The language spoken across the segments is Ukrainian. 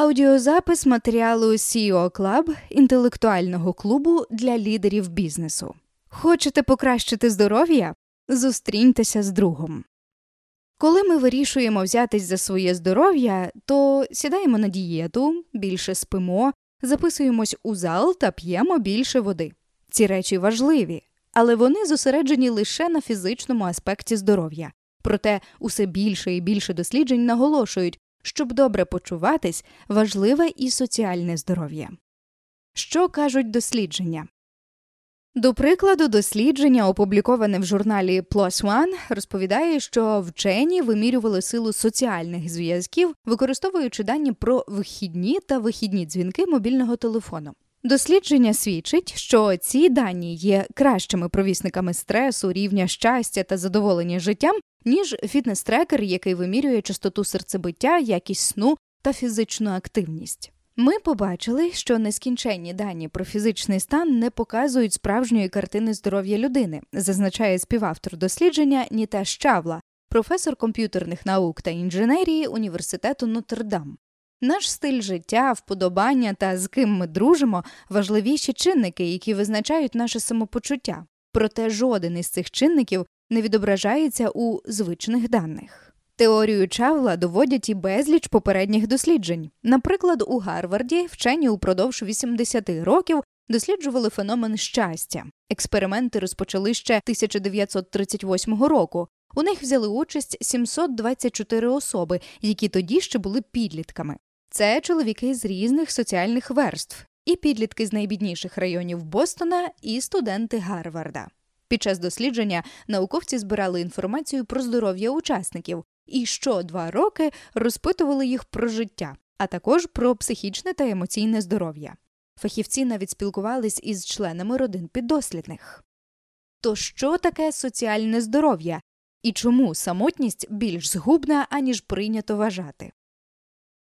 Аудіозапис матеріалу CEO Club інтелектуального клубу для лідерів бізнесу. Хочете покращити здоров'я? Зустріньтеся з другом. Коли ми вирішуємо взятись за своє здоров'я, то сідаємо на дієту, більше спимо, записуємось у зал та п'ємо більше води. Ці речі важливі, але вони зосереджені лише на фізичному аспекті здоров'я. Проте усе більше і більше досліджень наголошують, щоб добре почуватись, важливе і соціальне здоров'я. Що кажуть дослідження? До прикладу, дослідження, опубліковане в журналі PLOS ONE, розповідає, що вчені вимірювали силу соціальних зв'язків, використовуючи дані про вихідні та вихідні дзвінки мобільного телефону. Дослідження свідчить, що ці дані є кращими провісниками стресу, рівня щастя та задоволення життям, ніж фітнес-трекер, який вимірює частоту серцебиття, якість сну та фізичну активність. Ми побачили, що нескінченні дані про фізичний стан не показують справжньої картини здоров'я людини, зазначає співавтор дослідження Ніта Щавла, професор комп'ютерних наук та інженерії університету Нотр-Дам. Наш стиль життя, вподобання та з ким ми дружимо важливіші чинники, які визначають наше самопочуття. Проте жоден із цих чинників не відображається у звичних даних. Теорію Чавла доводять і безліч попередніх досліджень. Наприклад, у Гарварді вчені упродовж 80 років досліджували феномен щастя. Експерименти розпочали ще 1938 року. У них взяли участь 724 особи, які тоді ще були підлітками. Це чоловіки з різних соціальних верств, і підлітки з найбідніших районів Бостона, і студенти Гарварда. Під час дослідження науковці збирали інформацію про здоров'я учасників і що два роки розпитували їх про життя, а також про психічне та емоційне здоров'я. Фахівці навіть спілкувались із членами родин піддослідних. То що таке соціальне здоров'я і чому самотність більш згубна, аніж прийнято вважати?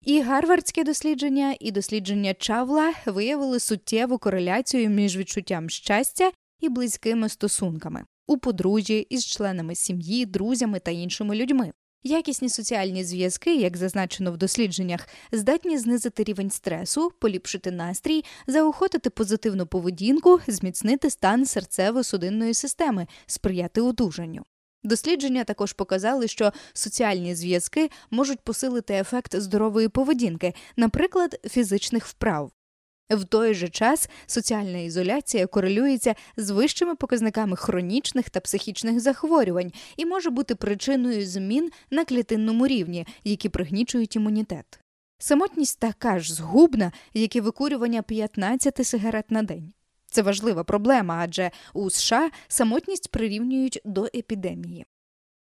І гарвардське дослідження, і дослідження Чавла виявили суттєву кореляцію між відчуттям щастя і близькими стосунками у подружжі із членами сім'ї, друзями та іншими людьми. Якісні соціальні зв'язки, як зазначено в дослідженнях, здатні знизити рівень стресу, поліпшити настрій, заохотити позитивну поведінку, зміцнити стан серцево-судинної системи, сприяти одужанню. Дослідження також показали, що соціальні зв'язки можуть посилити ефект здорової поведінки, наприклад, фізичних вправ. В той же час соціальна ізоляція корелюється з вищими показниками хронічних та психічних захворювань і може бути причиною змін на клітинному рівні, які пригнічують імунітет. Самотність така ж згубна, як і викурювання 15 сигарет на день. Це важлива проблема, адже у США самотність прирівнюють до епідемії.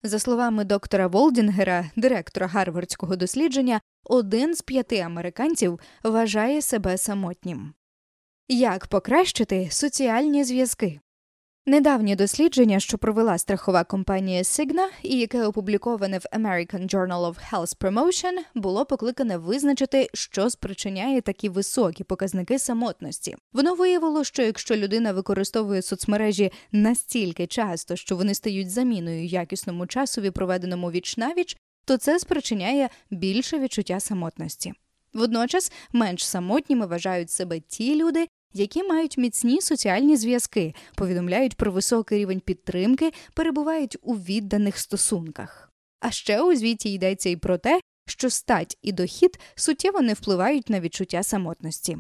За словами доктора Волдінгера, директора гарвардського дослідження, один з п'яти американців вважає себе самотнім. Як покращити соціальні зв'язки? Недавнє дослідження, що провела страхова компанія Cigna і яке опубліковане в American Journal of Health Promotion, було покликане визначити, що спричиняє такі високі показники самотності. Воно виявило, що якщо людина використовує соцмережі настільки часто, що вони стають заміною якісному часові, проведеному віч навіч, то це спричиняє більше відчуття самотності. Водночас менш самотніми вважають себе ті люди, які мають міцні соціальні зв'язки, повідомляють про високий рівень підтримки, перебувають у відданих стосунках. А ще у звіті йдеться і про те, що стать і дохід суттєво не впливають на відчуття самотності.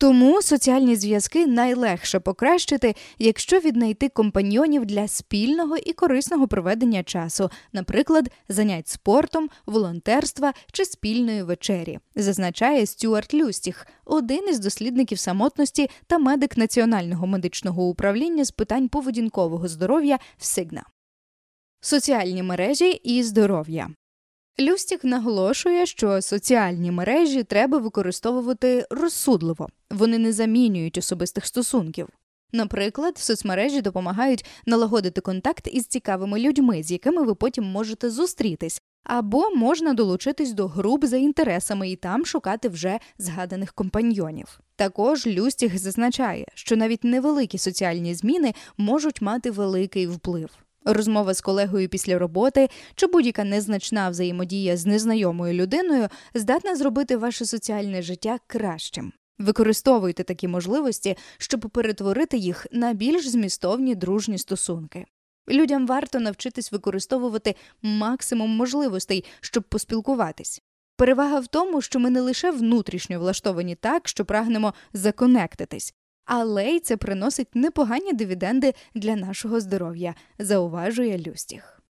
Тому соціальні зв'язки найлегше покращити, якщо віднайти компаньйонів для спільного і корисного проведення часу, наприклад, занять спортом, волонтерства чи спільної вечері, зазначає Стюарт Люстіх, один із дослідників самотності та медик Національного медичного управління з питань поведінкового здоров'я в Сигна. Соціальні мережі і здоров'я Люстік наголошує, що соціальні мережі треба використовувати розсудливо, вони не замінюють особистих стосунків. Наприклад, соцмережі допомагають налагодити контакт із цікавими людьми, з якими ви потім можете зустрітись, або можна долучитись до груп за інтересами і там шукати вже згаданих компаньйонів. Також Люстіг зазначає, що навіть невеликі соціальні зміни можуть мати великий вплив. Розмова з колегою після роботи чи будь-яка незначна взаємодія з незнайомою людиною здатна зробити ваше соціальне життя кращим. Використовуйте такі можливості, щоб перетворити їх на більш змістовні дружні стосунки. Людям варто навчитись використовувати максимум можливостей, щоб поспілкуватись. Перевага в тому, що ми не лише внутрішньо влаштовані так, що прагнемо законектитись, але й це приносить непогані дивіденди для нашого здоров'я, зауважує Люстіх.